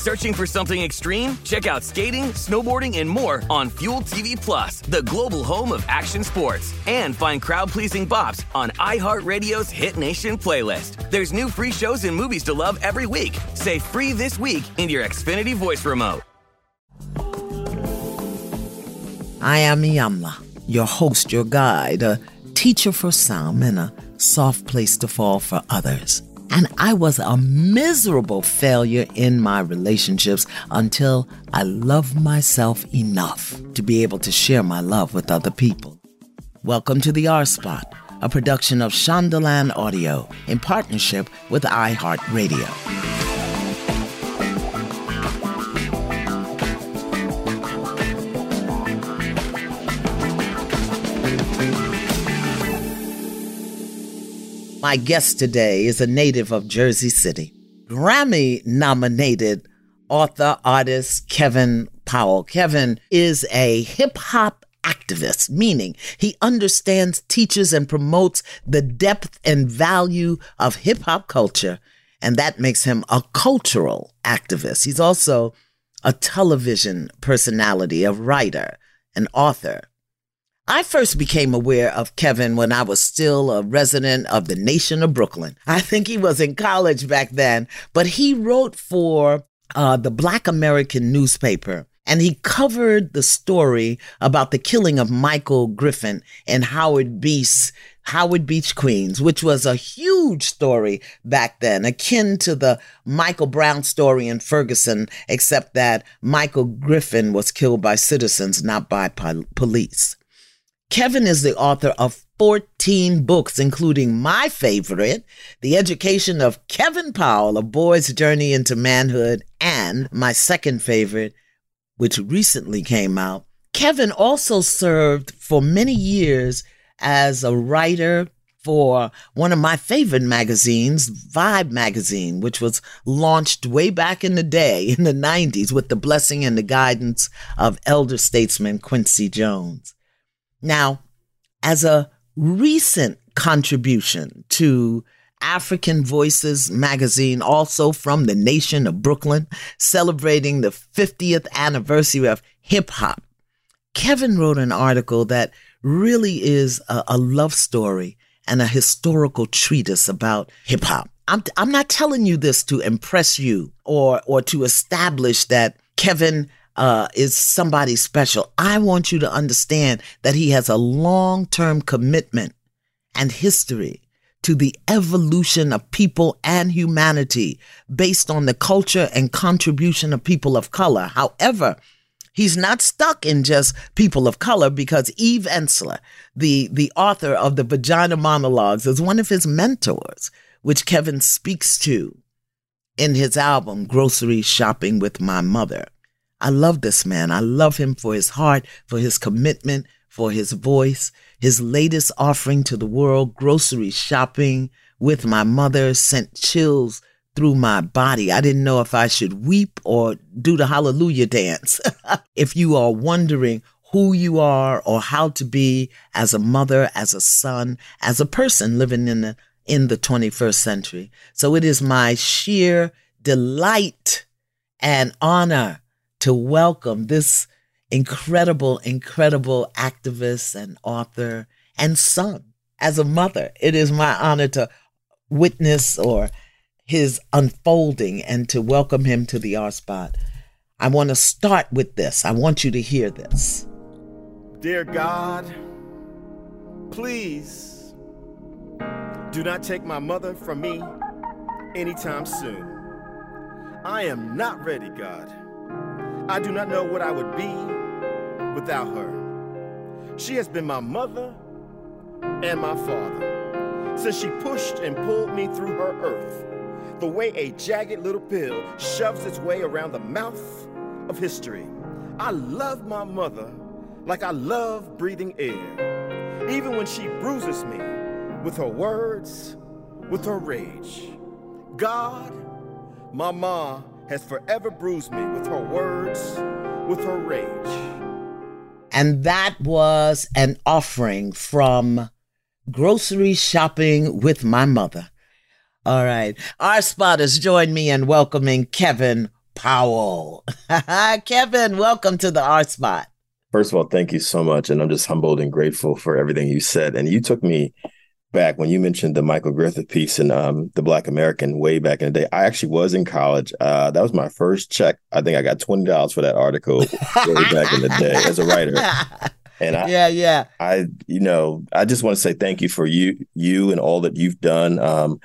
Searching for something extreme? Check out skating, snowboarding, and more on Fuel TV Plus, the global home of action sports. And find crowd-pleasing bops on iHeartRadio's Hit Nation playlist. There's new free shows and movies to love every week. Say free this week in your Xfinity voice remote. I am Iyanla, your host, your guide, a teacher for some, and a soft place to fall for others. And I was a miserable failure in my relationships until I loved myself enough to be able to share my love with other people. Welcome to the R Spot, a production of Shondaland Audio in partnership with iHeartRadio. My guest today is a native of Jersey City, Grammy nominated author artist Kevin Powell. Kevin is a hip hop activist, meaning he understands, teaches, and promotes the depth and value of hip hop culture. And that makes him a cultural activist. He's also a television personality, a writer, an author. I first became aware of Kevin when I was still a resident of the nation of Brooklyn. I think he was in college back then, but he wrote for uh, the Black American newspaper. And he covered the story about the killing of Michael Griffin in Howard Beach, Howard Beach, Queens, which was a huge story back then, akin to the Michael Brown story in Ferguson, except that Michael Griffin was killed by citizens, not by po- police. Kevin is the author of 14 books, including my favorite, The Education of Kevin Powell, A Boy's Journey into Manhood, and my second favorite, which recently came out. Kevin also served for many years as a writer for one of my favorite magazines, Vibe Magazine, which was launched way back in the day in the 90s with the blessing and the guidance of elder statesman Quincy Jones. Now, as a recent contribution to African Voices magazine, also from the nation of Brooklyn, celebrating the 50th anniversary of hip hop, Kevin wrote an article that really is a, a love story and a historical treatise about hip hop. I'm, I'm not telling you this to impress you or, or to establish that Kevin uh, is somebody special. I want you to understand that he has a long term commitment and history to the evolution of people and humanity based on the culture and contribution of people of color. However, He's not stuck in just people of color because Eve Ensler, the, the author of the Vagina Monologues, is one of his mentors, which Kevin speaks to in his album, Grocery Shopping with My Mother. I love this man. I love him for his heart, for his commitment, for his voice. His latest offering to the world, grocery shopping with my mother, sent chills through my body. I didn't know if I should weep or do the hallelujah dance. if you are wondering who you are or how to be as a mother, as a son, as a person living in the, in the 21st century. So it is my sheer delight and honor to welcome this incredible, incredible activist and author and son. As a mother, it is my honor to witness or his unfolding and to welcome him to the R spot. I want to start with this. I want you to hear this. Dear God, please do not take my mother from me anytime soon. I am not ready, God. I do not know what I would be without her. She has been my mother and my father since she pushed and pulled me through her earth the way a jagged little pill shoves its way around the mouth of history. I love my mother like I love breathing air, even when she bruises me with her words, with her rage. God, my mom has forever bruised me with her words, with her rage. And that was an offering from grocery shopping with my mother. All right. Our spotters join me in welcoming Kevin Powell. Kevin, welcome to the R spot. First of all, thank you so much. And I'm just humbled and grateful for everything you said. And you took me back when you mentioned the Michael Griffith piece in um, the Black American way back in the day. I actually was in college. Uh, that was my first check. I think I got twenty dollars for that article way back in the day as a writer. And I, yeah, yeah. I, you know, I just want to say thank you for you, you, and all that you've done. Um,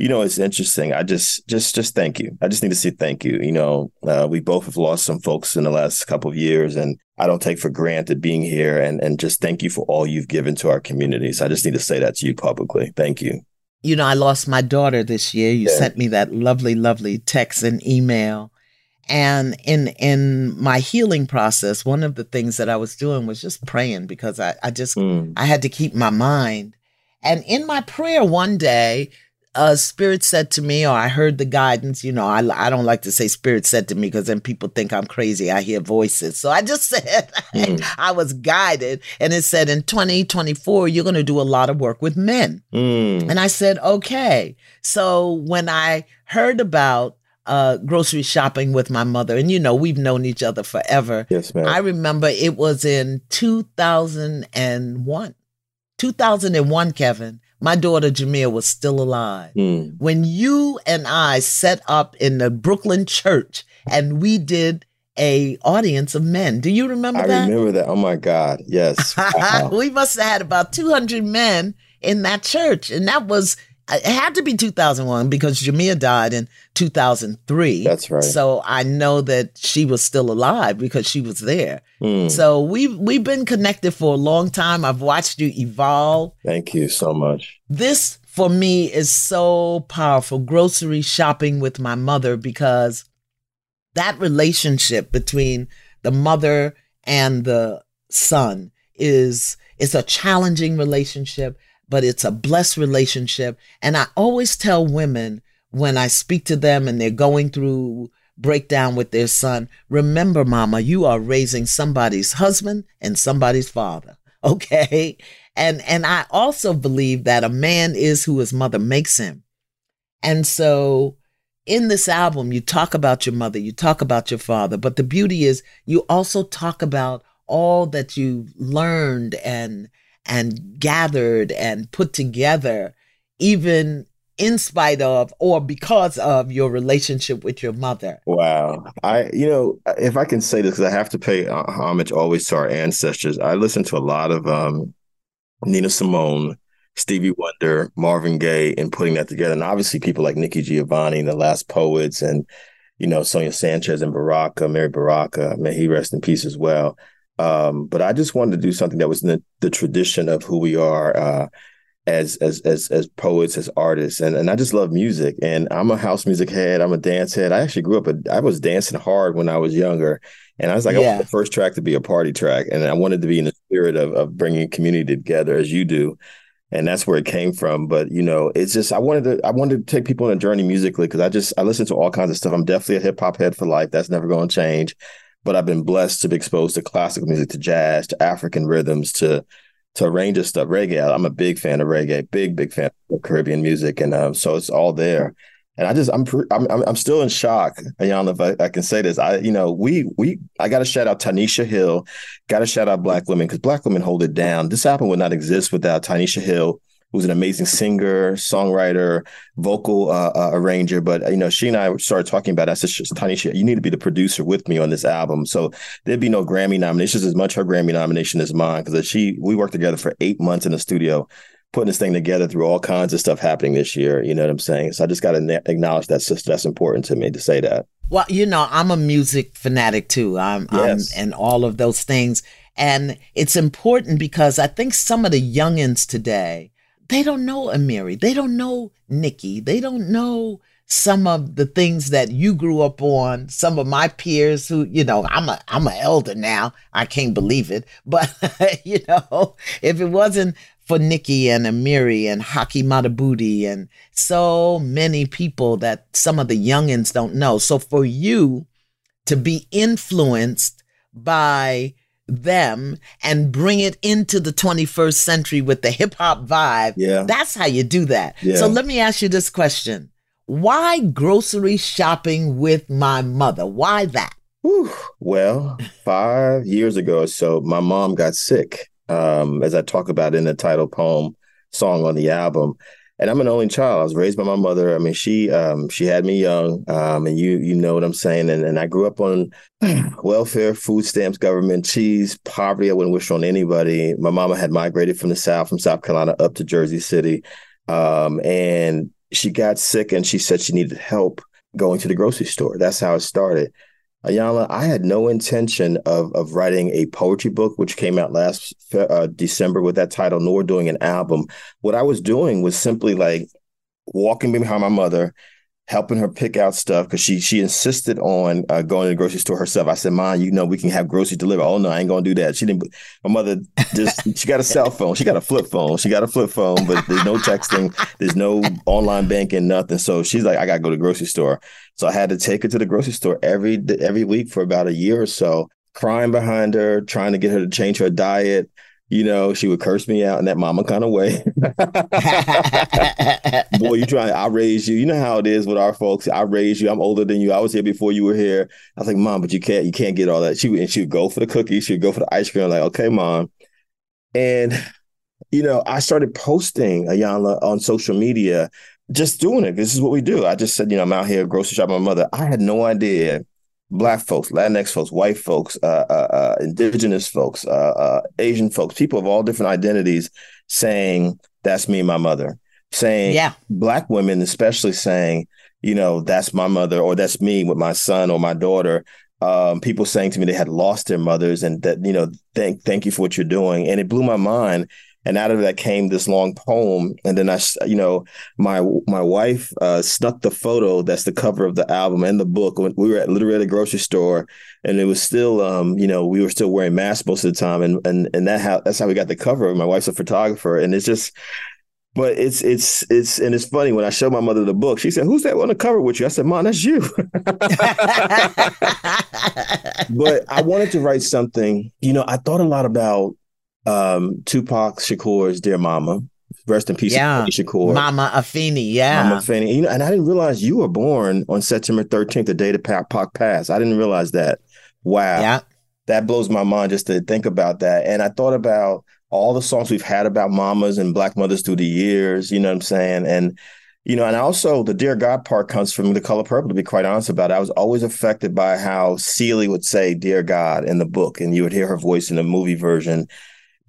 you know, it's interesting. I just, just, just thank you. I just need to say thank you. You know, uh, we both have lost some folks in the last couple of years, and I don't take for granted being here. And and just thank you for all you've given to our communities. I just need to say that to you publicly. Thank you. You know, I lost my daughter this year. You yeah. sent me that lovely, lovely text and email. And in in my healing process, one of the things that I was doing was just praying because I, I just mm. I had to keep my mind. And in my prayer one day, uh, spirit said to me, or I heard the guidance. You know, I, I don't like to say spirit said to me because then people think I'm crazy. I hear voices. So I just said mm. I was guided. And it said in 2024, you're going to do a lot of work with men. Mm. And I said, okay. So when I heard about uh, grocery shopping with my mother, and you know, we've known each other forever. Yes, ma'am. I remember it was in 2001. 2001, Kevin my daughter Gemmia was still alive. Mm. When you and I set up in the Brooklyn church and we did a audience of men. Do you remember I that? I remember that. Oh my God. Yes. Wow. we must have had about 200 men in that church. And that was it had to be 2001 because Gemmia died in 2003. That's right. So I know that she was still alive because she was there. Mm. So we've we've been connected for a long time. I've watched you evolve. Thank you so much. This for me is so powerful. Grocery shopping with my mother because that relationship between the mother and the son is is a challenging relationship but it's a blessed relationship. And I always tell women when I speak to them and they're going through breakdown with their son, remember, mama, you are raising somebody's husband and somebody's father. Okay. And, and I also believe that a man is who his mother makes him. And so in this album, you talk about your mother, you talk about your father, but the beauty is you also talk about all that you learned and and gathered and put together, even in spite of or because of your relationship with your mother. Wow. I, you know, if I can say this, because I have to pay homage always to our ancestors, I listen to a lot of um, Nina Simone, Stevie Wonder, Marvin Gaye, and putting that together. And obviously, people like Nikki Giovanni and the Last Poets and, you know, Sonia Sanchez and Baraka, Amiri Baraka, may he rest in peace as well. Um, but I just wanted to do something that was in the, the tradition of who we are uh, as as as as poets, as artists, and and I just love music. And I'm a house music head. I'm a dance head. I actually grew up. A, I was dancing hard when I was younger, and I was like, yeah. I want the first track to be a party track, and I wanted to be in the spirit of of bringing community together as you do. And that's where it came from. But you know, it's just I wanted to I wanted to take people on a journey musically because I just I listen to all kinds of stuff. I'm definitely a hip hop head for life. That's never going to change but I've been blessed to be exposed to classical music, to jazz, to African rhythms, to to a range of stuff. Reggae, I'm a big fan of reggae, big big fan of Caribbean music, and um, so it's all there. And I just I'm I'm I'm still in shock. Iyanla, if I, I, can say this, I you know we we I got to shout out Tanisha Hill, got to shout out Black women because Black women hold it down. This album would not exist without Tanisha Hill, who's an amazing singer, songwriter, vocal uh, uh, arranger. But you know, she and I started talking about. It. I said, Tanisha, you need to be the producer with me on this album. So there'd be no Grammy nominations as much her Grammy nomination as mine because she we worked together for eight months in the studio putting this thing together through all kinds of stuff happening this year. You know what I'm saying? So I just got to ne- acknowledge that, sister. That's important to me to say that. Well, you know, I'm a music fanatic too. I'm, yes. I'm and all of those things. And it's important because I think some of the youngins today, they don't know Amiri. They don't know Nikki. They don't know some of the things that you grew up on. Some of my peers who, you know, I'm a I'm an elder now. I can't believe it. But you know, if it wasn't for Nikki and Amiri and Haki Madhubuti and so many people that some of the youngins don't know. So for you to be influenced by them and bring it into the 21st century with the hip hop vibe, yeah. that's how you do that. Yeah. So let me ask you this question. Why grocery shopping with my mother? Why that? Whew. Well, five years ago or so, my mom got sick um, as I talk about in the title poem song on the album. And I'm an only child. I was raised by my mother. I mean, she um, she had me young, um, and you you know what I'm saying. And, and I grew up on welfare, food stamps, government, cheese, poverty. I wouldn't wish on anybody. My mama had migrated from the south, from South Carolina up to Jersey City, um, and she got sick, and she said she needed help going to the grocery store. That's how it started. Iyanla, I had no intention of of writing a poetry book, which came out last uh, December with that title, nor doing an album. What I was doing was simply like walking behind my mother helping her pick out stuff because she she insisted on uh, going to the grocery store herself. I said, "Mom, you know we can have groceries delivered." Oh no, I ain't gonna do that. She didn't. My mother just she got a cell phone. She got a flip phone. She got a flip phone, but there's no texting. There's no online banking, nothing. So she's like, "I gotta go to the grocery store." So I had to take her to the grocery store every every week for about a year or so, crying behind her, trying to get her to change her diet you know, she would curse me out in that mama kind of way. Boy, you trying, I raised you. You know how it is with our folks. I raised you. I'm older than you. I was here before you were here. I was like, mom, but you can't, you can't get all that. She would, and she would go for the cookies. She would go for the ice cream. I'm like, okay, mom. And, you know, I started posting Iyanla on social media, just doing it. This is what we do. I just said, you know, I'm out here grocery shopping my mother. I had no idea black folks, Latinx folks, white folks, uh, uh, uh, indigenous folks, uh, uh, Asian folks, people of all different identities saying, that's me, my mother. Saying, yeah. black women, especially saying, you know, that's my mother or that's me with my son or my daughter. Um, people saying to me they had lost their mothers and that, you know, thank, thank you for what you're doing. And it blew my mind and out of that came this long poem and then i you know my my wife uh, snuck the photo that's the cover of the album and the book we were at literally at a grocery store and it was still um, you know we were still wearing masks most of the time and and and that how that's how we got the cover my wife's a photographer and it's just but it's it's it's and it's funny when I showed my mother the book. She said, "Who's that on the cover with you?" I said, "Mom, that's you." but I wanted to write something. You know, I thought a lot about um, Tupac Shakur's Dear Mama. Rest in peace, yeah. Shakur. Mama Afeni, yeah. Mama Afeni. You know, and I didn't realize you were born on September 13th, the day that Pac passed. I didn't realize that. Wow. Yeah. That blows my mind just to think about that. And I thought about all the songs we've had about mamas and black mothers through the years, you know what I'm saying? And you know, and also the Dear God part comes from the color purple, to be quite honest about it. I was always affected by how Celie would say Dear God in the book, and you would hear her voice in the movie version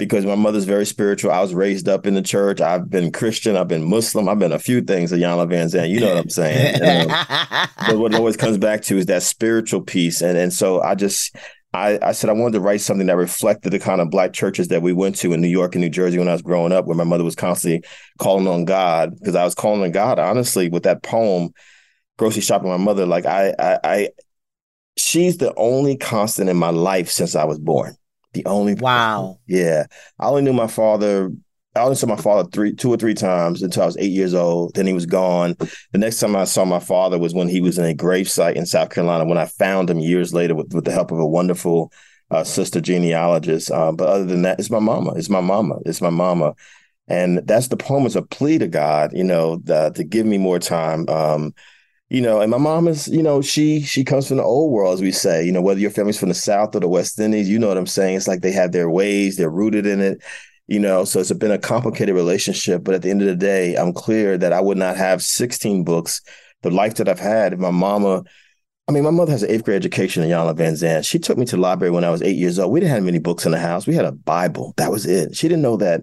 because my mother's very spiritual. I was raised up in the church. I've been Christian. I've been Muslim. I've been a few things. Iyanla Vanzant, you know what I'm saying. And, um, but what it always comes back to is that spiritual piece. And and so I just I, I said I wanted to write something that reflected the kind of black churches that we went to in New York and New Jersey when I was growing up, where my mother was constantly calling on God because I was calling on God honestly with that poem, grocery shopping. My mother, like I, I, I, she's the only constant in my life since I was born. The only wow, yeah. I only knew my father. I only saw my father three, two or three times until I was eight years old. Then he was gone. The next time I saw my father was when he was in a gravesite in South Carolina. When I found him years later with, with the help of a wonderful uh, sister genealogist. Uh, but other than that, it's my mama. It's my mama. It's my mama. And that's the poem is a plea to God, you know, the, to give me more time. Um, you know, and my mom is, you know, she she comes from the old world, as we say. You know, whether your family's from the South or the West Indies, you know what I'm saying. It's like they have their ways, they're rooted in it. You know, so it's been a complicated relationship. But at the end of the day, I'm clear that I would not have 16 books, the life that I've had if my mama I mean, my mother has an eighth grade education in Iyanla Vanzant. She took me to the library when I was eight years old. We didn't have many books in the house. We had a Bible. That was it. She didn't know that,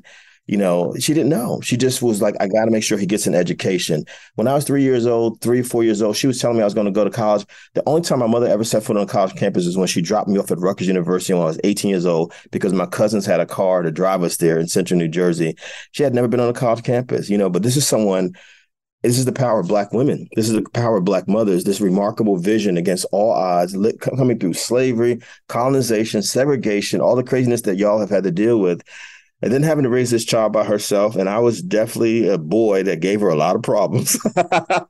you know, she didn't know. She just was like, I got to make sure he gets an education. When I was three years old, three, four years old, she was telling me I was going to go to college. The only time my mother ever set foot on a college campus is when she dropped me off at Rutgers University when I was 18 years old because my cousins had a car to drive us there in central New Jersey. She had never been on a college campus, you know, but this is someone this is the power of black women. This is the power of black mothers. This remarkable vision against all odds, coming through slavery, colonization, segregation, all the craziness that y'all have had to deal with and then having to raise this child by herself. And I was definitely a boy that gave her a lot of problems. but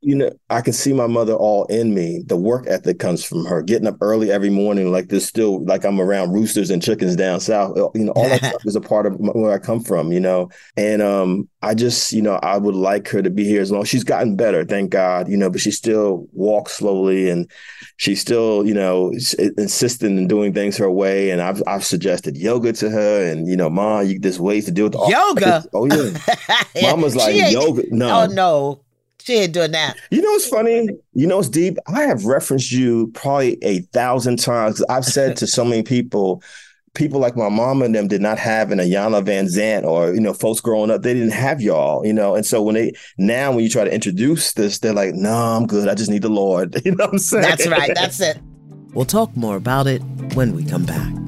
you know, I can see my mother all in me. The work ethic comes from her. Getting up early every morning, like this, still like I'm around roosters and chickens down south. Uh, you know, all that stuff is a part of where I come from. You know, and um, I just, you know, I would like her to be here as long. She's gotten better, thank God. You know, but she still walks slowly, and she's still, you know, insisting in doing things her way. And I've I've suggested yoga to her, and you know, mom, you, there's ways to do it. Oh, yoga. Oh yeah, mama's like yoga. No, oh no. She ain't doing that. You know what's funny? You know what's deep? I have referenced you probably a thousand times. I've said to so many people, people like my mom and them did not have an Iyanla Vanzant or, you know, folks growing up, they didn't have y'all, you know. And so when they now when you try to introduce this, they're like, no, I'm good. I just need the Lord. You know what I'm saying? That's right. That's it. We'll talk more about it when we come back.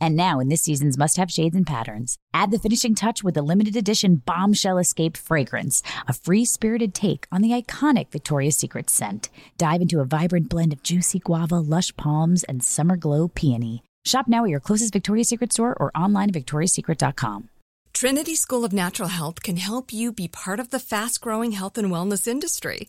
And now, in this season's must have shades and patterns, add the finishing touch with the limited edition Bombshell Escape fragrance, a free spirited take on the iconic Victoria's Secret scent. Dive into a vibrant blend of juicy guava, lush palms, and summer glow peony. Shop now at your closest Victoria's Secret store or online at victoriassecret.com. Trinity School of Natural Health can help you be part of the fast growing health and wellness industry.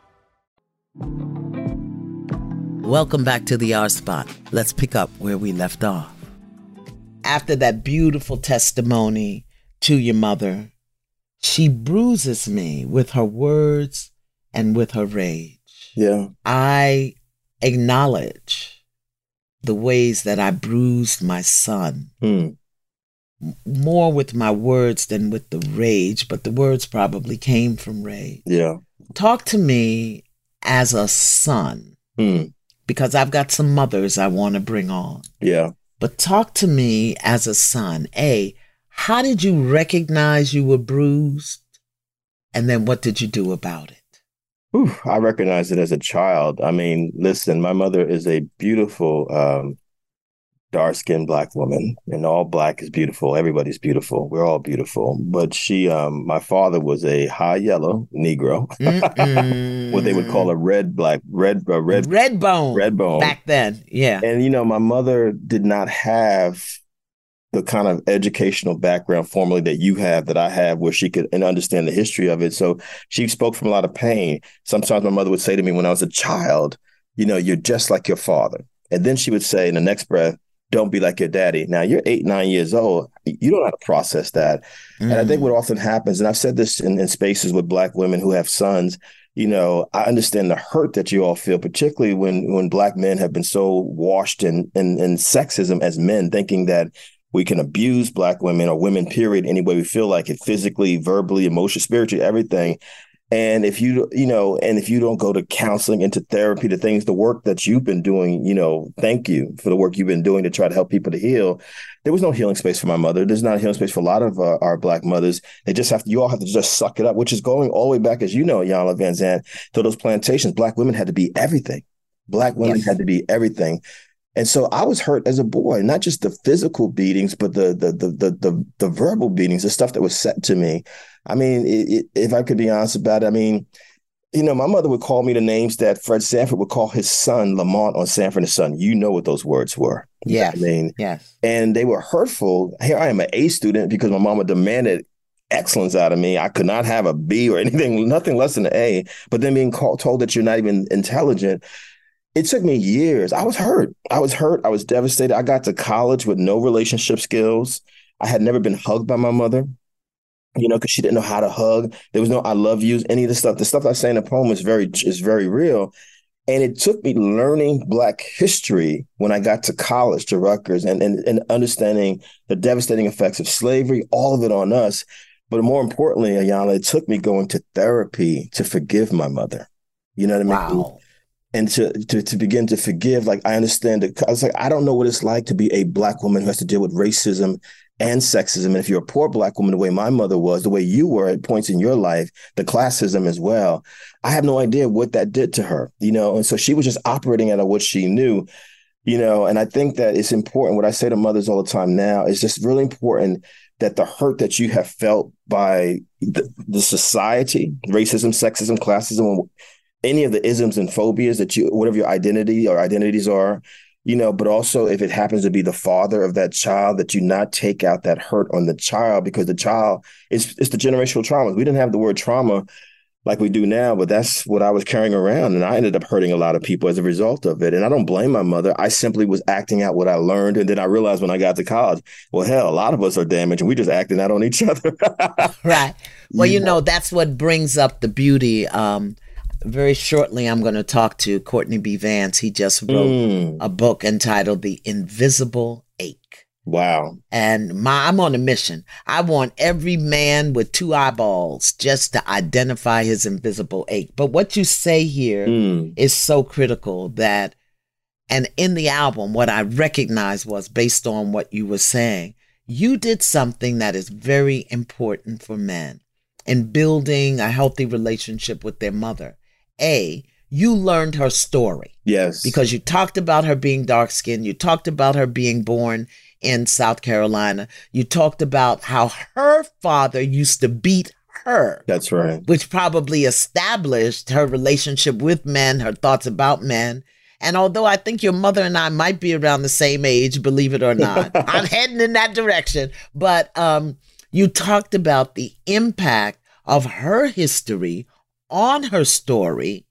Welcome back to the R Spot. Let's pick up where we left off. After that beautiful testimony to your mother, she bruises me with her words and with her rage. Yeah. I acknowledge the ways that I bruised my son. Hmm. More with my words than with the rage, but the words probably came from rage. Yeah. Talk to me as a son Hmm. because I've got some mothers I want to bring on. Yeah. But talk to me as a son. A, how did you recognize you were bruised? And then what did you do about it? Whew, I recognized it as a child. I mean, listen, my mother is a beautiful, um, dark skinned black woman, and all black is beautiful. Everybody's beautiful. We're all beautiful. But she, um, my father was a high yellow Negro, what they would call a red black, red, uh, red, red bone, red bone back then. Yeah. And, you know, my mother did not have the kind of educational background formally that you have that I have where she could and understand the history of it. So she spoke from a lot of pain. Sometimes my mother would say to me when I was a child, you know, you're just like your father. And then she would say in the next breath, don't be like your daddy. Now you're eight, nine years old. You don't know how to process that. Mm. And I think what often happens, and I've said this in, in spaces with black women who have sons, you know, I understand the hurt that you all feel, particularly when when black men have been so washed in in, in sexism as men, thinking that we can abuse black women or women, period, any way we feel like it, physically, verbally, emotionally, spiritually, everything. And if you, you know, and if you don't go to counseling, into therapy, the things, the work that you've been doing, you know, thank you for the work you've been doing to try to help people to heal. There was no healing space for my mother. There's not a healing space for a lot of uh, our black mothers. They just have to, you all have to just suck it up, which is going all the way back, as you know, Iyanla Vanzant, to those plantations. Black women had to be everything. Black women yes. had to be everything. And so I was hurt as a boy, not just the physical beatings, but the the the the the, the verbal beatings, the stuff that was said to me. I mean, it, it, if I could be honest about it, I mean, you know, my mother would call me the names that Fred Sanford would call his son Lamont on Sanford and Son. You know what those words were. Yeah. I mean, yes. And they were hurtful. Here I am an A student because my mama demanded excellence out of me. I could not have a B or anything, nothing less than an A. But then being called, told that you're not even intelligent it took me years. I was hurt. I was hurt. I was devastated. I got to college with no relationship skills. I had never been hugged by my mother, you know, because she didn't know how to hug. There was no "I love yous," any of the stuff. The stuff I say in the poem is very is very real. And it took me learning Black history when I got to college to Rutgers and, and, and understanding the devastating effects of slavery, all of it on us. But more importantly, Iyanla, it took me going to therapy to forgive my mother. You know what I mean? Wow and to, to to begin to forgive. Like I understand it. I was like, I don't know what it's like to be a black woman who has to deal with racism and sexism. And if you're a poor black woman, the way my mother was, the way you were at points in your life, the classism as well. I have no idea what that did to her, you know. And so she was just operating out of what she knew, you know. And I think that it's important. What I say to mothers all the time now is just really important that the hurt that you have felt by the, the society, racism, sexism, classism, any of the isms and phobias that you whatever your identity or identities are you know but also if it happens to be the father of that child that you not take out that hurt on the child because the child is it's the generational trauma we didn't have the word trauma like we do now but that's what i was carrying around and i ended up hurting a lot of people as a result of it. And i don't blame my mother. I simply was acting out what i learned and then i realized when i got to college well hell a lot of us are damaged and we just acting out on each other. Right. Well you know that's what brings up the beauty um very shortly, I'm going to talk to Courtney B. Vance. He just wrote mm. a book entitled The Invisible Ache. Wow. And my, I'm on a mission. I want every man with two eyeballs just to identify his invisible ache. But what you say here mm. is so critical that, and in the album, what I recognized was based on what you were saying, you did something that is very important for men in building a healthy relationship with their mother. A, you learned her story. Yes. Because you talked about her being dark skinned. You talked about her being born in South Carolina. You talked about how her father used to beat her. That's right. Which probably established her relationship with men, her thoughts about men. And although I think your mother and I might be around the same age, believe it or not, I'm heading in that direction. But um, you talked about the impact of her history on her story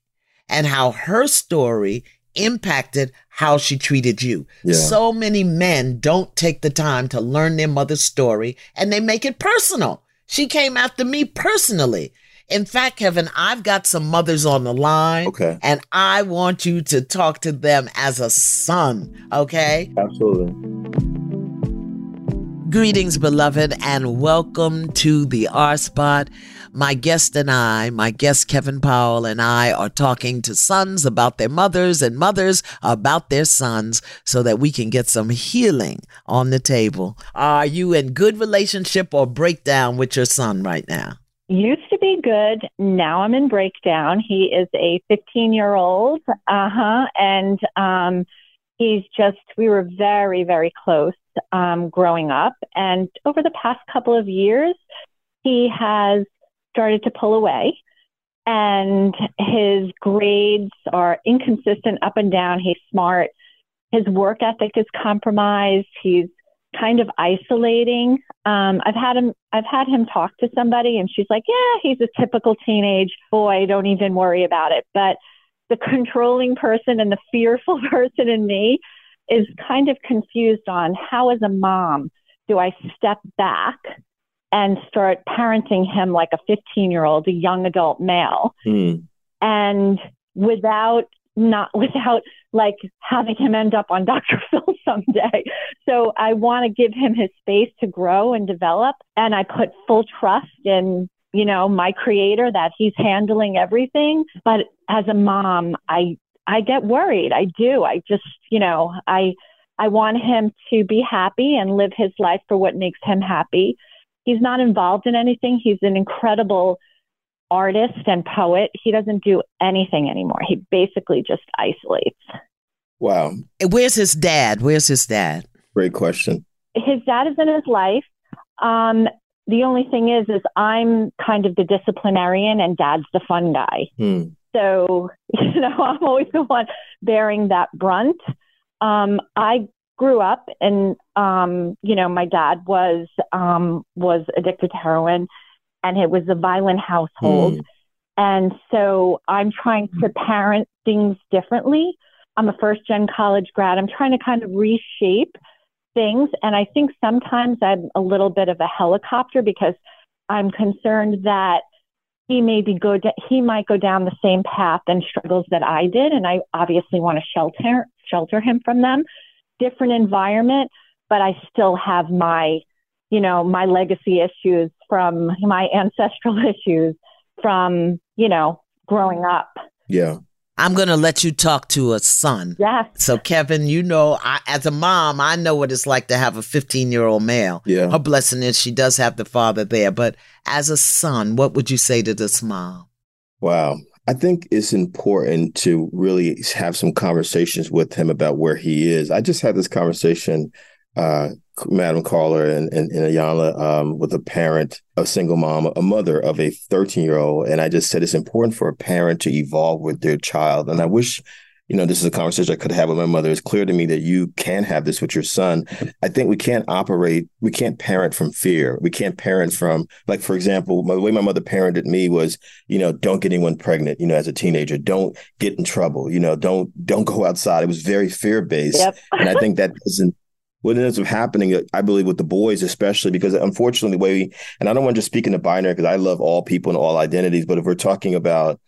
and how her story impacted how she treated you. Yeah. So many men don't take the time to learn their mother's story and they make it personal. She came after me personally. In fact, Kevin, I've got some mothers on the line. Okay. And I want you to talk to them as a son. Okay. Absolutely. Greetings, beloved, and welcome to the R Spot. My guest and I, my guest Kevin Powell and I are talking to sons about their mothers and mothers about their sons so that we can get some healing on the table. Are you in good relationship or breakdown with your son right now? Used to be good. Now I'm in breakdown. He is a 15 year old. Uh huh. And, um, He's just, we were very, very close um, growing up. And over the past couple of years, he has started to pull away and his grades are inconsistent up and down. He's smart. His work ethic is compromised. He's kind of isolating. Um, I've had him. I've had him talk to somebody, and she's like, "Yeah, he's a typical teenage boy. Don't even worry about it." But the controlling person and the fearful person in me is kind of confused on how, as a mom, do I step back and start parenting him like a 15 year old, a young adult male. Mm. And without not without like having him end up on Dr. Phil someday. So I want to give him his space to grow and develop. And I put full trust in, you know, my creator that he's handling everything. But as a mom, I I get worried. I do. I just, you know, I I want him to be happy and live his life for what makes him happy he's not involved in anything. He's an incredible artist and poet. He doesn't do anything anymore. He basically just isolates. Wow. Where's his dad? Where's his dad? Great question. His dad is in his life. Um, the only thing is, is I'm kind of the disciplinarian and dad's the fun guy. Hmm. So, you know, I'm always the one bearing that brunt. Um, I grew up and um, you know my dad was um, was addicted to heroin and it was a violent household. Mm. and so i'm trying to parent things differently. I'm a first gen college grad. I'm trying to kind of reshape things. And i think sometimes i'm a little bit of a helicopter because i'm concerned that he maybe go da- he might go down the same path and struggles that i did. And i obviously want to shelter shelter him from them different environment, but I still have my, you know, my legacy issues from my ancestral issues from, you know, growing up. Yeah. I'm going to let you talk to a son. Yeah. So, Kevin, you know, I, as a mom, I know what it's like to have a 15 year old male. Yeah. Her blessing is she does have the father there. But as a son, what would you say to this mom? Wow. I think it's important to really have some conversations with him about where he is. I just had this conversation, uh, Madam Caller and, and, and Iyanla, um, with a parent, a single mom, a mother of a 13 year old. And I just said it's important for a parent to evolve with their child. And I wish you know, this is a conversation I could have with my mother. It's clear to me that you can have this with your son. I think we can't operate, we can't parent from fear. We can't parent from, like, for example, the way my mother parented me was, you know, don't get anyone pregnant, you know, as a teenager, don't get in trouble, you know, don't, don't go outside. It was very fear based. Yep. and I think that doesn't, what ends up happening, I believe, with the boys, especially because unfortunately, the way we, and I don't want to just speak in the binary because I love all people and all identities, but if we're talking about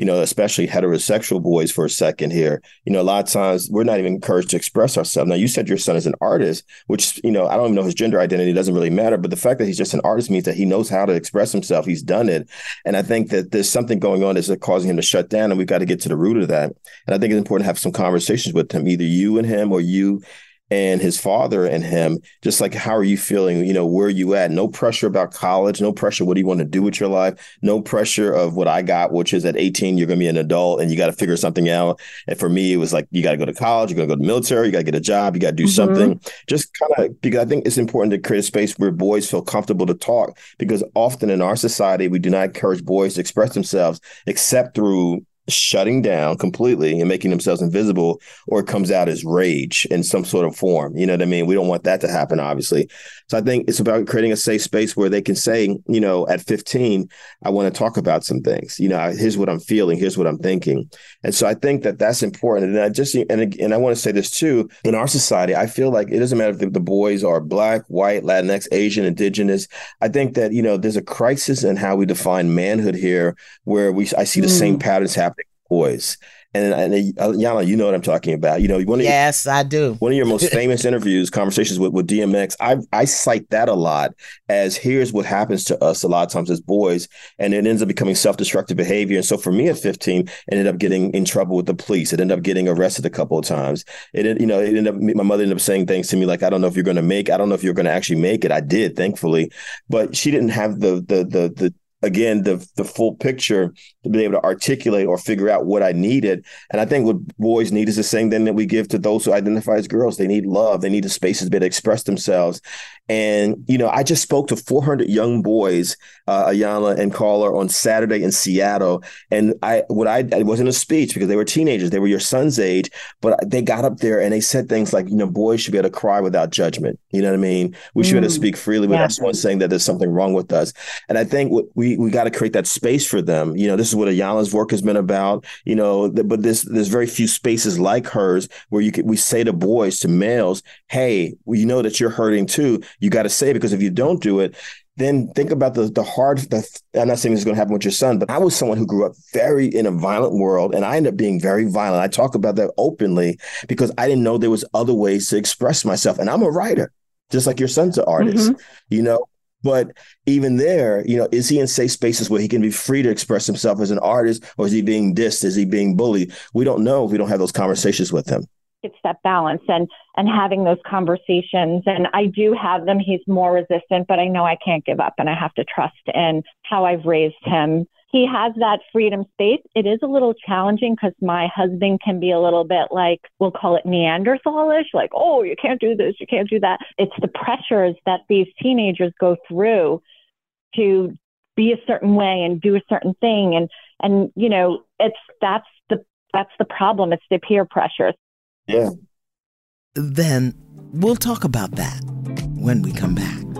you know, especially heterosexual boys for a second here, you know, a lot of times we're not even encouraged to express ourselves. Now, you said your son is an artist, which, you know, I don't even know his gender identity, doesn't really matter. But the fact that he's just an artist means that he knows how to express himself. He's done it. And I think that there's something going on that's causing him to shut down, and we've got to get to the root of that. And I think it's important to have some conversations with him, either you and him or you and his father and him just like how are you feeling? You know where are you at? No pressure about college no pressure what do you want to do with your life no pressure of what i got which is at 18 you're going to be an adult and you got to figure something out. And for me it was like you got to go to college you're going to go to the military you got to get a job you got to do mm-hmm. something. Just kind of because i think it's important to create a space where boys feel comfortable to talk because often in our society we do not encourage boys to express themselves except through shutting down completely and making themselves invisible, or it comes out as rage in some sort of form. You know what I mean? We don't want that to happen, obviously. So I think it's about creating a safe space where they can say, you know, at 15, I want to talk about some things. You know, here's what I'm feeling, here's what I'm thinking. And so I think that that's important. And I just, and, and I want to say this too in our society, I feel like it doesn't matter if the boys are black, white, Latinx, Asian, indigenous. I think that, you know, there's a crisis in how we define manhood here where we, I see the mm. same patterns happening boys. And, and uh, Iyanla, you know what I'm talking about. You know, one of yes, your, I do. One of your most famous interviews, conversations with, with DMX. I I cite that a lot as here's what happens to us a lot of times as boys, and it ends up becoming self destructive behavior. And so for me at 15, ended up getting in trouble with the police. It ended up getting arrested a couple of times. It you know it ended up my mother ended up saying things to me like I don't know if you're going to make I don't know if you're going to actually make it. I did, thankfully, but she didn't have the the the the again the the full picture to be able to articulate or figure out what I needed. And I think what boys need is the same thing that we give to those who identify as girls. They need love. They need the spaces to be able to express themselves. And you know, I just spoke to 400 young boys, uh, Iyanla and Caller, on Saturday in Seattle. And I what I it wasn't a speech because they were teenagers. They were your son's age, but they got up there and they said things like, you know, boys should be able to cry without judgment. You know what I mean? We should mm. be able to mm. speak freely without yeah. someone saying that there's something wrong with us. And I think what we we got to create that space for them. You know, this is what Iyanla's work has been about. You know, but there's there's very few spaces like hers where you can we say to boys to males, hey, you know that you're hurting too. You got to say it because if you don't do it, then think about the the hard. The, I'm not saying this is going to happen with your son, but I was someone who grew up very in a violent world, and I ended up being very violent. I talk about that openly because I didn't know there was other ways to express myself, and I'm a writer, just like your son's an artist. Mm-hmm. You know, but even there, you know, is he in safe spaces where he can be free to express himself as an artist, or is he being dissed? Is he being bullied? We don't know if we don't have those conversations with him. It's that balance and and having those conversations. And I do have them. He's more resistant, but I know I can't give up, and I have to trust in how I've raised him he has that freedom space. It is a little challenging because my husband can be a little bit like, we'll call it Neanderthalish, like, oh, you can't do this, you can't do that. It's the pressures that these teenagers go through to be a certain way and do a certain thing. And, and, you know, it's, that's the, that's the problem. It's the peer pressure. Yeah. Then we'll talk about that when we come back.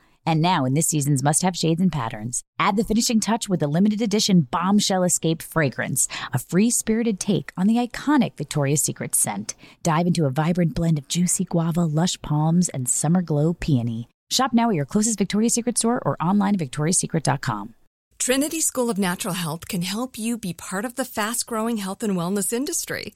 And now, in this season's must have shades and patterns, add the finishing touch with the limited edition Bombshell Escape fragrance, a free spirited take on the iconic Victoria's Secret scent. Dive into a vibrant blend of juicy guava, lush palms, and summer glow peony. Shop now at your closest Victoria's Secret store or online at victoriassecret.com. Trinity School of Natural Health can help you be part of the fast growing health and wellness industry.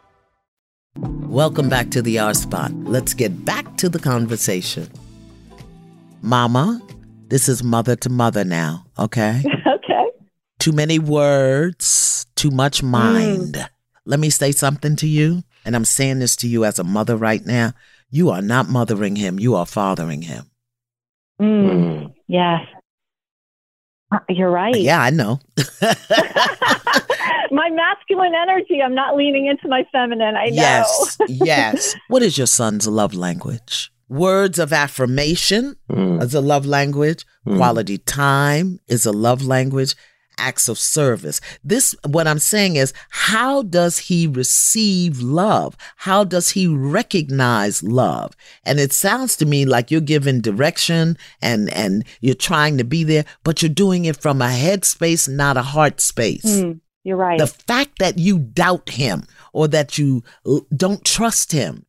Welcome back to the R Spot. Let's get back to the conversation. Mama, this is mother to mother now, okay? okay. Too many words, too much mind. Mm. Let me say something to you, and I'm saying this to you as a mother right now. You are not mothering him, you are fathering him. Mm. Yes. Uh, you're right. Yeah, I know. my masculine energy. I'm not leaning into my feminine. I know. Yes. yes. What is your son's love language? Words of affirmation mm. is a love language. Mm. Quality time is a love language. Acts of service. This, what I'm saying is, how does he receive love? How does he recognize love? And it sounds to me like you're giving direction and, and you're trying to be there, but you're doing it from a head space, not a heart space. Mm. You're right. The fact that you doubt him or that you don't trust him,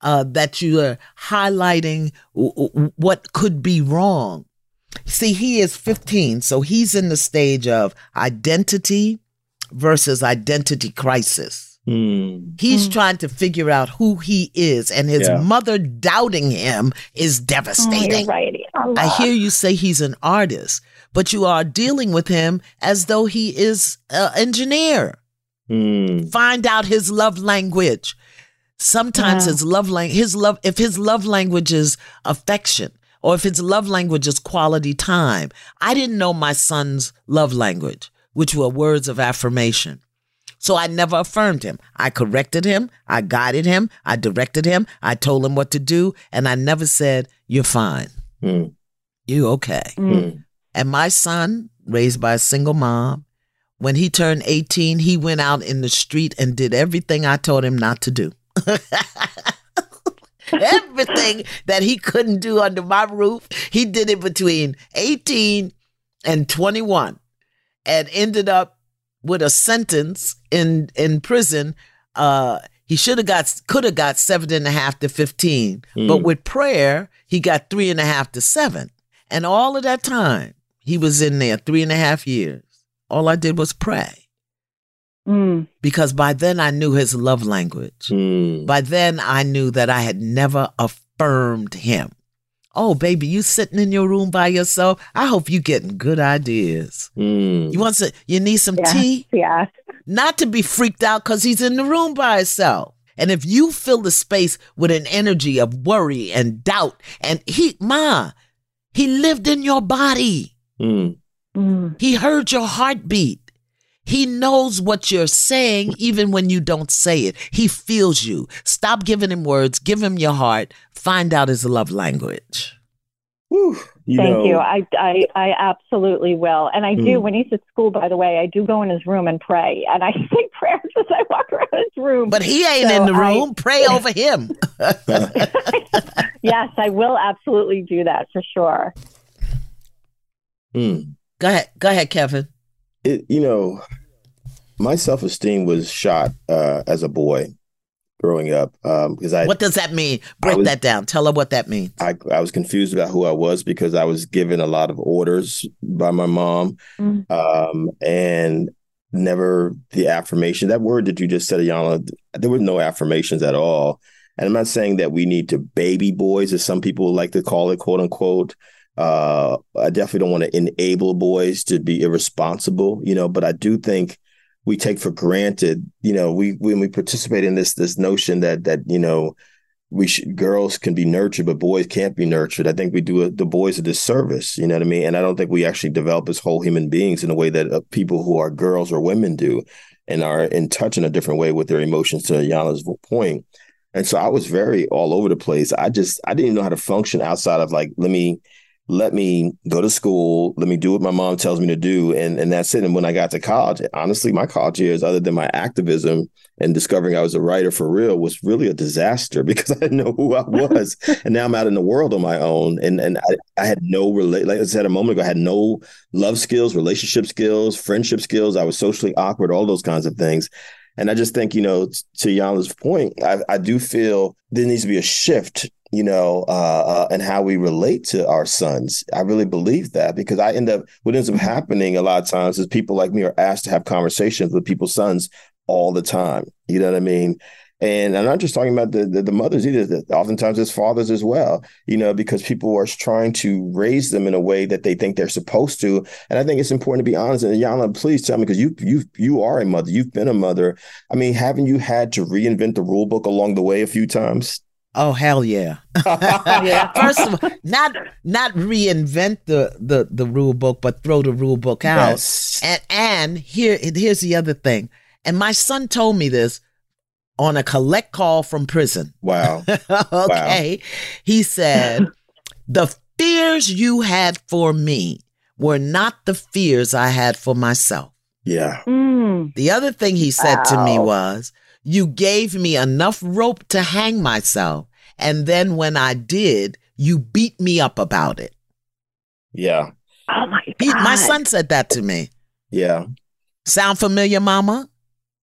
uh, that you are highlighting what could be wrong. See, he is 15, so he's in the stage of identity versus identity crisis. Mm. He's trying to figure out who he is, and his Yeah. mother doubting him is Oh, devastating. you're right. I hear you say he's an artist, but you are dealing with him as though he is an engineer. Mm. Find out his love language. Sometimes Yeah. his love language, his love, if his love language is affection, or if his love language is quality time. I didn't know my son's love language, which were words of affirmation. So I never affirmed him. I corrected him. I guided him. I directed him. I told him what to do. And I never said, You're fine. Mm. You okay. Mm. And my son, raised by a single mom, when he turned 18, he went out in the street and did everything I told him not to do. everything that he couldn't do under my roof, he did it between 18 and 21 and ended up with a sentence in in prison. Uh, he should have got could have got seven and a half to 15, but Mm. with prayer, he got three and a half to seven. And all of that time, he was in there three and a half years. All I did was pray Mm. because by then I knew his love language. Mm. By then I knew that I had never affirmed him. Oh, baby, you sitting in your room by yourself? I hope you getting good ideas. Mm. You want some, you need some Yes, tea? yes. Not to be freaked out because he's in the room by himself. And if you fill the space with an energy of worry and doubt, and he, Ma, he lived in your body. Mm. Mm. He heard your heartbeat. He knows what you're saying even when you don't say it. He feels you. Stop giving him words. Give him your heart. Find out his love language. Whew. You Thank know, you. I, I, I absolutely will. And I do, Mm. when he's at school, by the way, I do go in his room and pray. And I say prayers as I walk around his room. But he ain't So in the I- room. Pray over him. yes, I will absolutely do that for sure. Mm. Go ahead. Go ahead, Kevin. It, you know, my self esteem was shot uh, as a boy growing up because I, What does that mean? Break was- that down. Tell her what that means. I I was confused about who I was because I was given a lot of orders by my mom, Mm. um, and never the affirmation. That word that you just said, Iyanla, there were no affirmations at all. And I'm not saying that we need to baby boys, as some people like to call it, quote unquote. Uh, I definitely don't want to enable boys to be irresponsible, you know, but I do think we take for granted, you know, we when we participate in this this notion that that you know we should girls can be nurtured, but boys can't be nurtured. I think we do a, the boys a disservice. You know what I mean? And I don't think we actually develop as whole human beings in a way that uh, people who are girls or women do, and are in touch in a different way with their emotions. To Iyanla's point, and so I was very all over the place. I just I didn't even know how to function outside of like let me let me go to school, let me do what my mom tells me to do, and and that's it. And when I got to college, honestly, my college years, other than my activism and discovering I was a writer for real, was really a disaster because I didn't know who I was, and now I'm out in the world on my own, and and I, I had no relate. Like I said a moment ago, I had no love skills, relationship skills, friendship skills. I was socially awkward, all those kinds of things. And I just think, you know, to Iyanla's point, I, I do feel there needs to be a shift, you know, uh, uh, in how we relate to our sons. I really believe that because I end up, what ends up happening a lot of times is people like me are asked to have conversations with people's sons all the time. You know what I mean? And I'm not just talking about the, the, the mothers either, oftentimes it's fathers as well, you know, because people are trying to raise them in a way that they think they're supposed to. And I think it's important to be honest. And Iyanla, please tell me, because you you you are a mother, you've been a mother. I mean, haven't you had to reinvent the rule book along the way a few times? Oh hell yeah! Yeah. First of all, not not reinvent the the the rule book, but throw the rule book out. Yes. And and here here's the other thing. And my son told me this on a collect call from prison. Wow. okay. He said, The fears you had for me were not the fears I had for myself. Yeah. Mm. The other thing he said to me was, You gave me enough rope to hang myself. And then when I did, you beat me up about it. Yeah. Oh my He, God. my son said that to me. Yeah. Sound familiar, mama?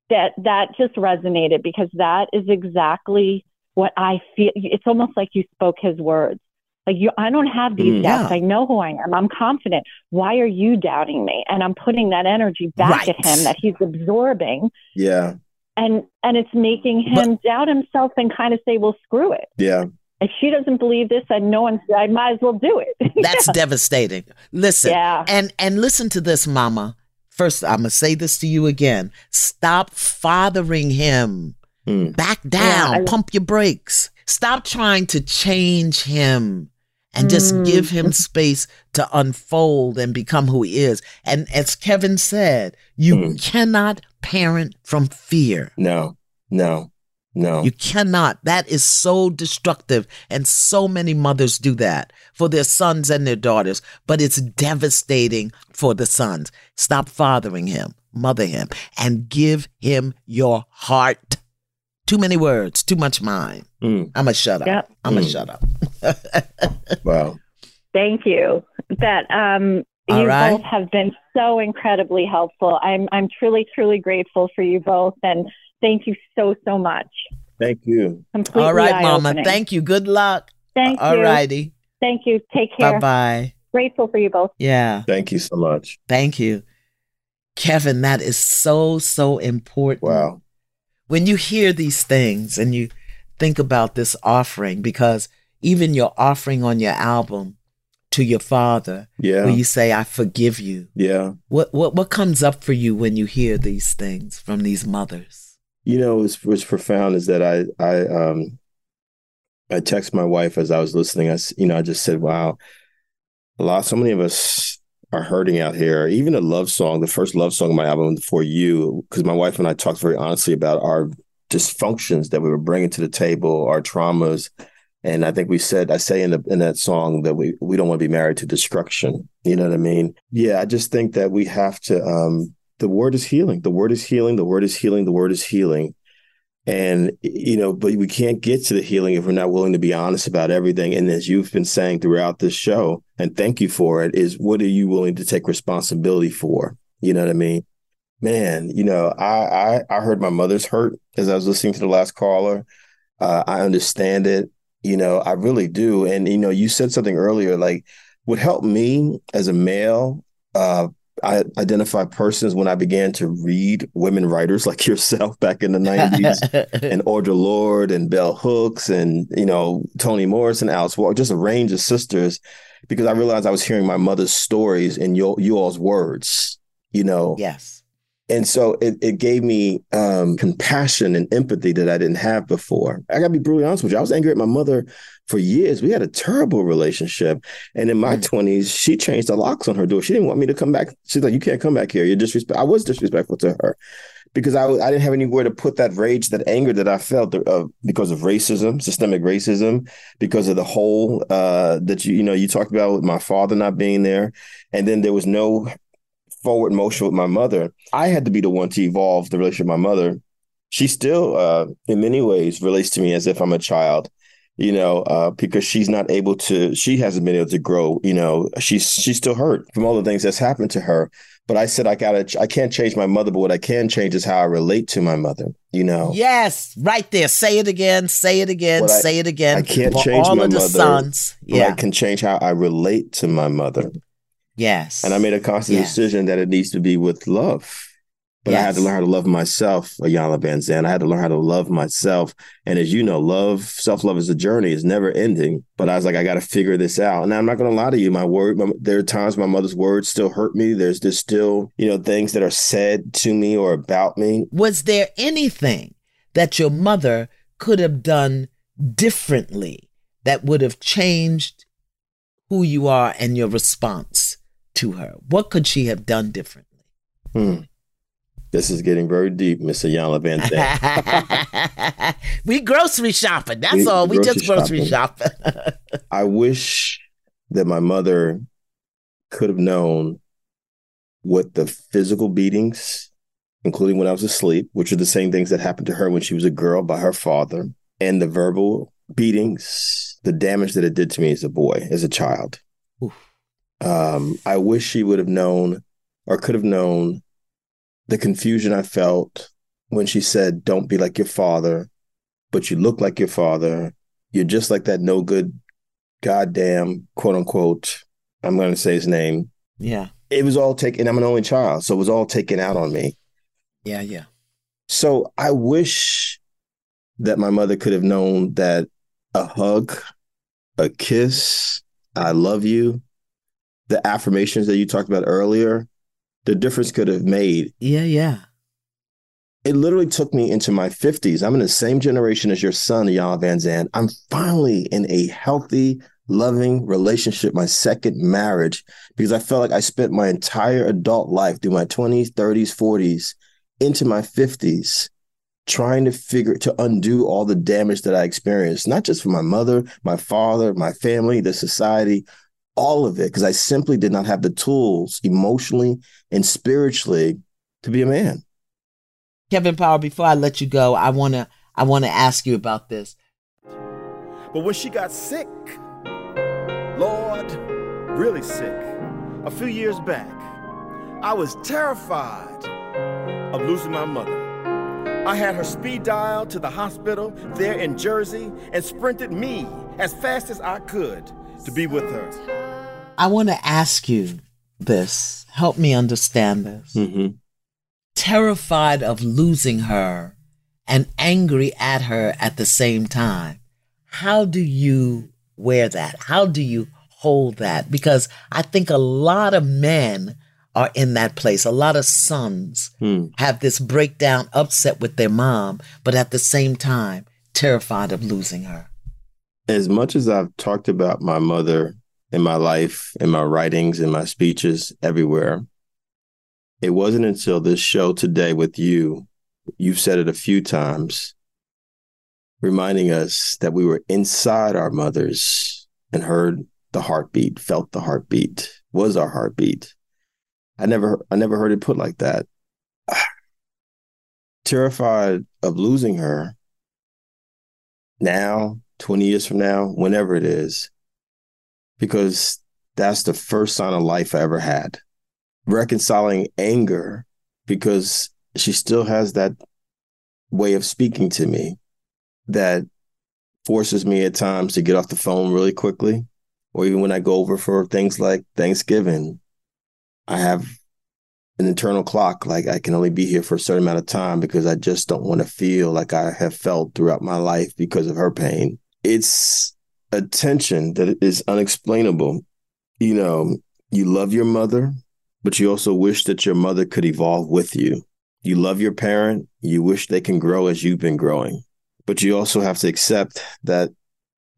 that that just resonated because that is exactly what I feel. It's almost like you spoke his words. Like you, I don't have these Mm. doubts. Yeah. I know who I am. I'm confident. Why are you doubting me? And I'm putting that energy back at him that he's absorbing. Yeah. And and it's making him doubt himself and kind of say, "Well, screw it." Yeah. If she doesn't believe this, and no one, I might as well do it. That's devastating. Listen, Yeah. and and listen to this, Mama. First, I'm gonna say this to you again. Stop fathering him. Mm. Back down. Yeah, I- pump your brakes. Stop trying to change him. And just Mm. give him space to unfold and become who he is. And as Kevin said, you Mm. cannot parent from fear. No. No. No. You cannot. That is so destructive. And so many mothers do that for their sons and their daughters, but it's devastating for the sons. Stop fathering him, mother him, and give him your heart. Too many words, too much mind. Mm. I'm a shut up. Yep. I'm going to Mm. shut up. Wow. Thank you. That um, you right. both have been so incredibly helpful. I'm I'm truly truly grateful for you both, and thank you so so much. Thank you. Completely All right, Mama. eye-opening. Thank you. Good luck. Thank All you. righty. Thank you. Take care. Bye care. bye. Grateful for you both. Yeah. Thank you so much. Thank you. Kevin, that is so, so important. Wow. When you hear these things and you think about this offering, because even your offering on your album to your father, Yeah. where you say, I forgive you, yeah. what, what, what comes up for you when you hear these things from these mothers? You know, what's, what's profound is that I, I, um, I text my wife as I was listening. I, you know, I just said, wow, a lot, so many of us are hurting out here. Even a love song, the first love song on my album, For You, because my wife and I talked very honestly about our dysfunctions that we were bringing to the table, our traumas. And I think we said, I say in the in that song that we we don't want to be married to destruction. You know what I mean? Yeah, I just think that we have to. um The word is healing. The word is healing. The word is healing. The word is healing. And you know, but we can't get to the healing if we're not willing to be honest about everything. And as you've been saying throughout this show, and thank you for it, is what are you willing to take responsibility for? You know what I mean? Man, you know, I I, I heard my mother's hurt as I was listening to the last caller. Uh, I understand it. You know, I really do. And you know, you said something earlier, like what helped me as a male. Uh, I identify persons when I began to read women writers like yourself back in the 90s and Audre Lorde and Bell Hooks and you know Toni Morrison, Alice Walker, just a range of sisters, because I realized I was hearing my mother's stories in you, you all's words, you know, yes. And so it, it gave me um, compassion and empathy that I didn't have before. I gotta be brutally honest with you. I was angry at my mother for years. We had a terrible relationship, and in my Mm. twenties, she changed the locks on her door. She didn't want me to come back. She's like, "You can't come back here. You're disrespect." I was disrespectful to her because I, I didn't have anywhere to put that rage, that anger that I felt uh, because of racism, systemic racism, because of the whole uh, that you you know you talked about with my father not being there, and then there was no forward motion with my mother. I had to be the one to evolve the relationship with my mother. She still, uh, in many ways, relates to me as if I'm a child. You know, uh, because she's not able to. She hasn't been able to grow. You know, she's she's still hurt from all the things that's happened to her. But I said I gotta. I can't change my mother, but what I can change is how I relate to my mother. You know, Yes, right there. Say it again. Say it again. I- say it again. I can't For change all my of the mother, sons. but Yeah. I can change how I relate to my mother. Yes. And I made a conscious Yes. decision that it needs to be with love. But I had to learn how to love myself, Iyanla Vanzant. I had to learn how to love myself. And as you know, love, self love is a journey, it's never ending. But I was like, I got to figure this out. And I'm not going to lie to you, my word, my, there are times my mother's words still hurt me. There's there's still, you know, things that are said to me or about me. Was there anything that your mother could have done differently that would have changed who you are and your response to her? What could she have done differently? Hmm. This is getting very deep, Miss Ayala Van Zandt. we grocery shopping. That's We all. We grocery just grocery shopping. I wish that my mother could have known what the physical beatings, including when I was asleep, which are the same things that happened to her when she was a girl by her father, and the verbal beatings, the damage that it did to me as a boy, as a child. Um, I wish she would have known or could have known the confusion I felt when she said, Don't be like your father, but you look like your father. You're just like that no good, goddamn, quote unquote, I'm going to say his name. yeah. It was all taken, I'm an only child, so it was all taken out on me. Yeah. Yeah. So I wish that my mother could have known that a hug, a kiss, I love you, the affirmations that you talked about earlier, the difference could have made. Yeah, yeah. It literally took me into my 50s. I'm in the same generation as your son, Iyanla Vanzant. I'm finally in a healthy, loving relationship, my second marriage, because I felt like I spent my entire adult life through my 20s, 30s, 40s into my 50s trying to figure to undo all the damage that I experienced, not just from my mother, my father, my family, the society, all of it, because I simply did not have the tools emotionally and spiritually to be a man. Kevin Powell, before I let you go, I wanna I wanna ask you about this. But when she got sick, Lord, really sick, a few years back, I was terrified of losing my mother. I had her speed dial to the hospital there in Jersey and sprinted me as fast as I could to be with her. I want to ask you this. Help me understand this. Mm-hmm. Terrified of losing her and angry at her at the same time. How do you wear that? How do you hold that? Because I think a lot of men are in that place. A lot of sons Hmm. have this breakdown, upset with their mom, but at the same time, terrified of losing her. As much as I've talked about my mother in my life, in my writings, in my speeches, everywhere, it wasn't until this show today with you, you've said it a few times, reminding us that we were inside our mothers and heard the heartbeat, felt the heartbeat, was our heartbeat. I never I never heard it put like that. Terrified of losing her now, 20 years from now, whenever it is, because that's the first sign of life I ever had. Reconciling anger because she still has that way of speaking to me that forces me at times to get off the phone really quickly. Or even when I go over for things like Thanksgiving, I have an internal clock. Like I can only be here for a certain amount of time because I just don't want to feel like I have felt throughout my life because of her pain. It's a tension that is unexplainable. You know, you love your mother, but you also wish that your mother could evolve with you. You love your parent, you wish they can grow as you've been growing. But you also have to accept that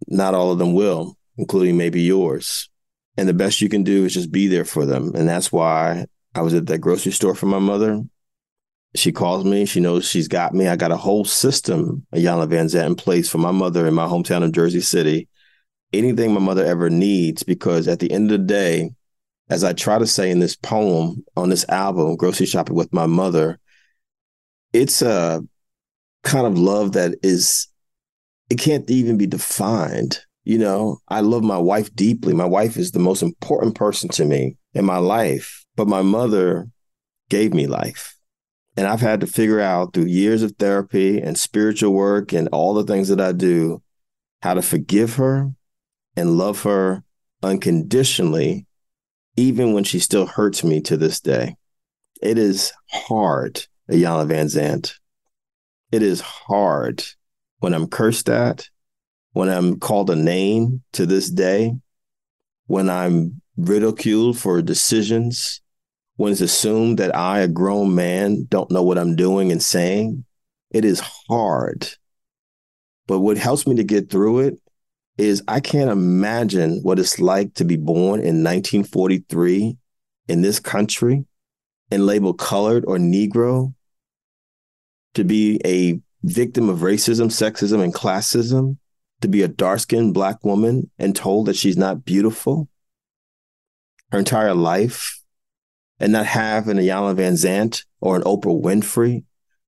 not all of them will, including maybe yours. And the best you can do is just be there for them. And that's why I was at that grocery store for my mother. She calls me. She knows she's got me. I got a whole system, at Iyanla Van Vanzant, in place for my mother in my hometown of Jersey City. Anything my mother ever needs, because at the end of the day, as I try to say in this poem on this album, Grocery Shopping with My Mother, it's a kind of love that is, it can't even be defined. You know, I love my wife deeply. My wife is the most important person to me in my life, but my mother gave me life. And I've had to figure out through years of therapy and spiritual work and all the things that I do how to forgive her and love her unconditionally, even when she still hurts me to this day. It is hard, Iyanla Van Vanzant. It is hard when I'm cursed at, when I'm called a name to this day, when I'm ridiculed for decisions, when it's assumed that I, a grown man, don't know what I'm doing and saying. It is hard. But what helps me to get through it is I can't imagine what it's like to be born in 1943 in this country and labeled colored or Negro, to be a victim of racism, sexism, and classism, to be a dark skinned Black woman and told that she's not beautiful her entire life, and not have an Iyanla Van Vanzant or an Oprah Winfrey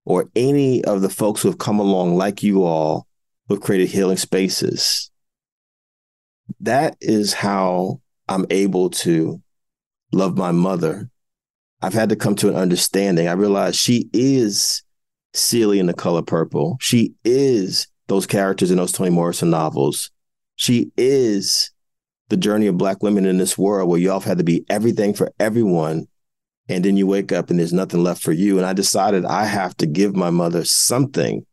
or any of the folks who have come along like you all who have created healing spaces. That is how I'm able to love my mother. I've had to come to an understanding. I realize she is Celie in the color purple. She is those characters in those Toni Morrison novels. She is the journey of Black women in this world where y'all have had to be everything for everyone and then you wake up and there's nothing left for you. And I decided I have to give my mother something.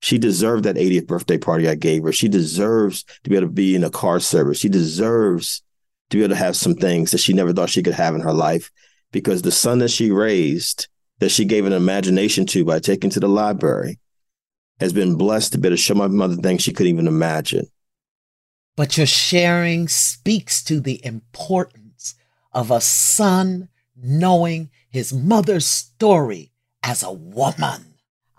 She deserved that 80th birthday party I gave her. She deserves to be able to be in a car service. She deserves to be able to have some things that she never thought she could have in her life because the son that she raised, that she gave an imagination to by taking to the library, has been blessed to be able to show my mother things she couldn't even imagine. But your sharing speaks to the importance of a son knowing his mother's story as a woman.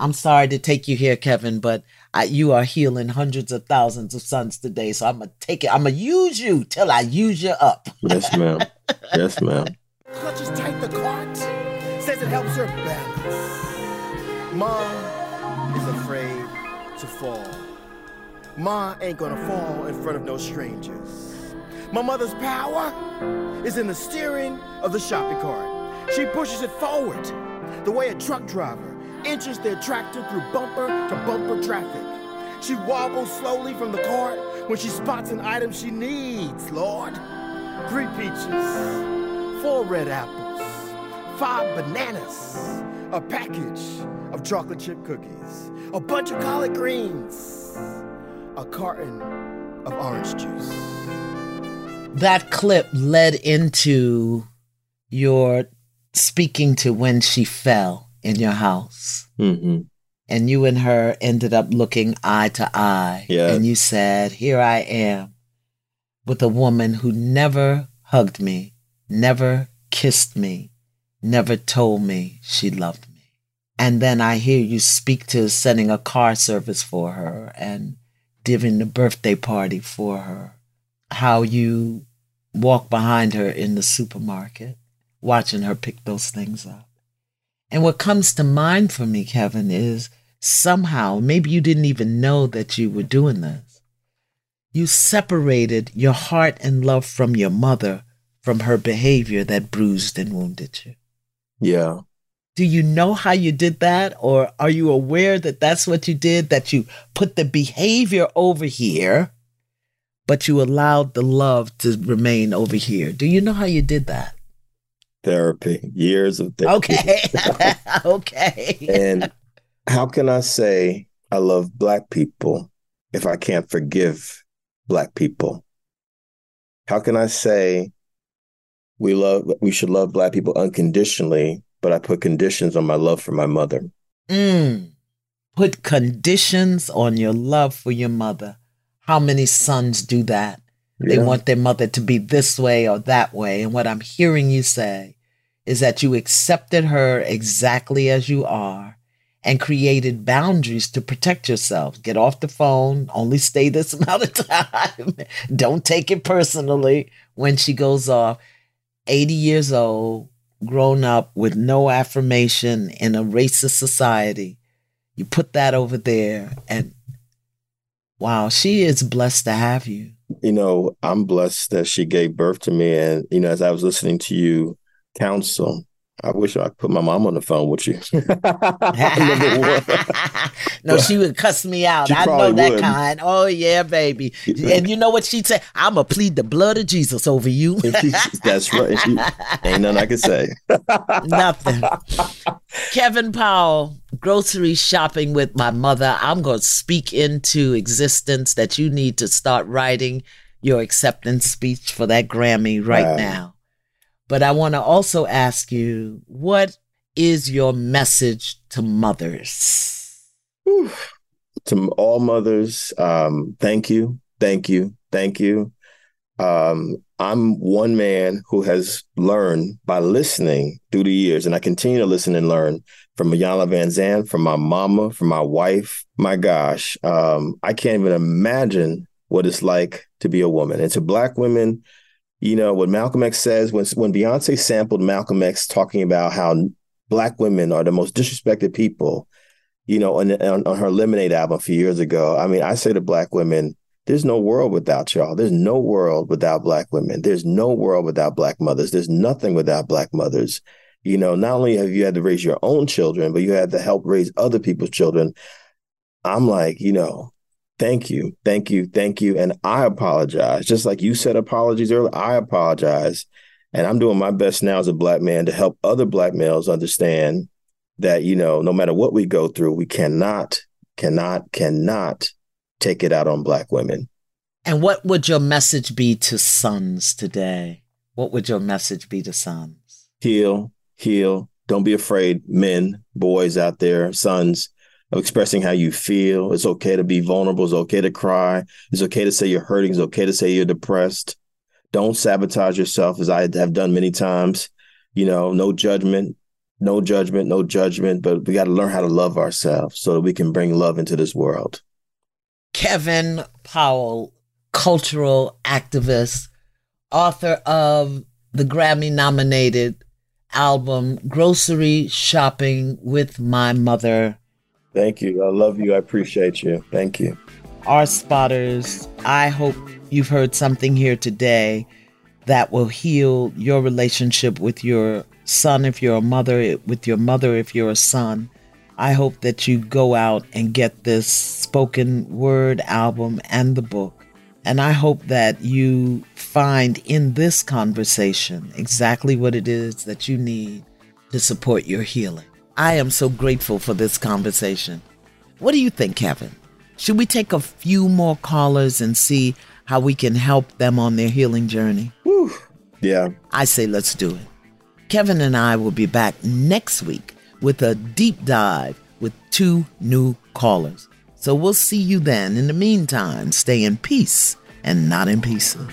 I'm sorry to take you here, Kevin, but I, you are healing hundreds of thousands of sons today. So I'm gonna take it. I'm gonna use you till I use you up. Yes, ma'am. yes, ma'am. Clutches tight the cart, says it helps her balance. Mom is afraid to fall. Ma ain't gonna fall in front of no strangers. My mother's power is in the steering of the shopping cart. She pushes it forward the way a truck driver inches their tractor through bumper to bumper traffic. She wobbles slowly from the cart when she spots an item she needs, Lord. Three peaches, four red apples, five bananas, a package of chocolate chip cookies, a bunch of collard greens, a carton of orange juice that clip led into your speaking to when she fell in your house. Mm-hmm. And you and her ended up looking eye to eye. Yeah. And you said, Here I am with a woman who never hugged me, never kissed me, never told me she loved me. And then I hear you speak to sending a car service for her and giving the birthday party for her how you walk behind her in the supermarket, watching her pick those things up. And what comes to mind for me, Kevin, is somehow, maybe you didn't even know that you were doing this. You separated your heart and love from your mother from her behavior that bruised and wounded you. Yeah. Do you know how you did that? Or are you aware that that's what you did? That you put the behavior over here but you allowed the love to remain over here. Do you know how you did that? Therapy, years of therapy. Okay. okay. and how can I say I love Black people if I can't forgive Black people? How can I say we love we should love Black people unconditionally, but I put conditions on my love for my mother? Mm. Put conditions on your love for your mother. How many sons do that? Yeah. They want their mother to be this way or that way. And what I'm hearing you say is that you accepted her exactly as you are and created boundaries to protect yourself. Get off the phone, only stay this amount of time. Don't take it personally when she goes off. 80 years old, grown up with no affirmation in a racist society. You put that over there and Wow, she is blessed to have you. You know, I'm blessed that she gave birth to me. And, you know, as I was listening to you counsel, I wish I could put my mom on the phone with you. no, she would cuss me out. I know that would. kind. Oh yeah, baby. And you know what she'd say? I'ma plead the blood of Jesus over you. That's right. She, ain't nothing I can say. nothing. Kevin Powell, grocery shopping with my mother. I'm gonna speak into existence that you need to start writing your acceptance speech for that Grammy right wow. now. But I want to also ask you, what is your message to mothers? To all mothers, um, thank you, thank you, thank you. Um, I'm one man who has learned by listening through the years, and I continue to listen and learn from Iyanla Vanzant, from my mama, from my wife. My gosh, um, I can't even imagine what it's like to be a woman. And to Black women you know what Malcolm X says when when Beyonce sampled Malcolm X talking about how black women are the most disrespected people, you know, on, on, on her Lemonade album a few years ago. I mean, I say to black women, there's no world without y'all. There's no world without black women. There's no world without black mothers. There's nothing without black mothers. You know, not only have you had to raise your own children, but you had to help raise other people's children. I'm like, you know, Thank you. Thank you. Thank you. And I apologize. Just like you said apologies earlier, I apologize And I'm doing my best now as a black man to help other black males understand that, you know, no matter what we go through, we cannot, cannot, cannot take it out on black women. And what would your message be to sons today? What would your message be to sons? Heal, heal. Don't be afraid, men, boys out there, sons, of expressing how you feel. It's okay to be vulnerable. It's okay to cry. It's okay to say you're hurting. It's okay to say you're depressed. Don't sabotage yourself, as I have done many times. You know, no judgment, no judgment, no judgment. But we got to learn how to love ourselves so that we can bring love into this world. Kevin Powell, cultural activist, author of the Grammy nominated album Grocery Shopping with My Mother. Thank you. I love you. I appreciate you. Thank you. R Spotters, I hope you've heard something here today that will heal your relationship with your son if you're a mother, with your mother if you're a son. I hope that you go out and get this spoken word album and the book. And I hope that you find in this conversation exactly what it is that you need to support your healing. I am so grateful for this conversation. What do you think, Kevin? Should we take a few more callers and see how we can help them on their healing journey? Whew. Yeah. I say let's do it. Kevin and I will be back next week with a deep dive with two new callers. So we'll see you then. In the meantime, stay in peace and not in pieces.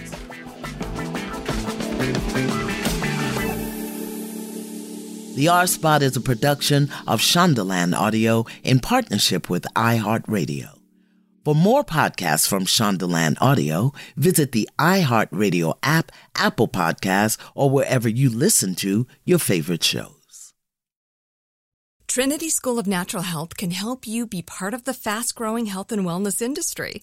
The R Spot is a production of Shondaland Audio in partnership with iHeartRadio. For more podcasts from Shondaland Audio, visit the iHeartRadio app, Apple Podcasts, or wherever you listen to your favorite shows. Trinity School of Natural Health can help you be part of the fast growing health and wellness industry.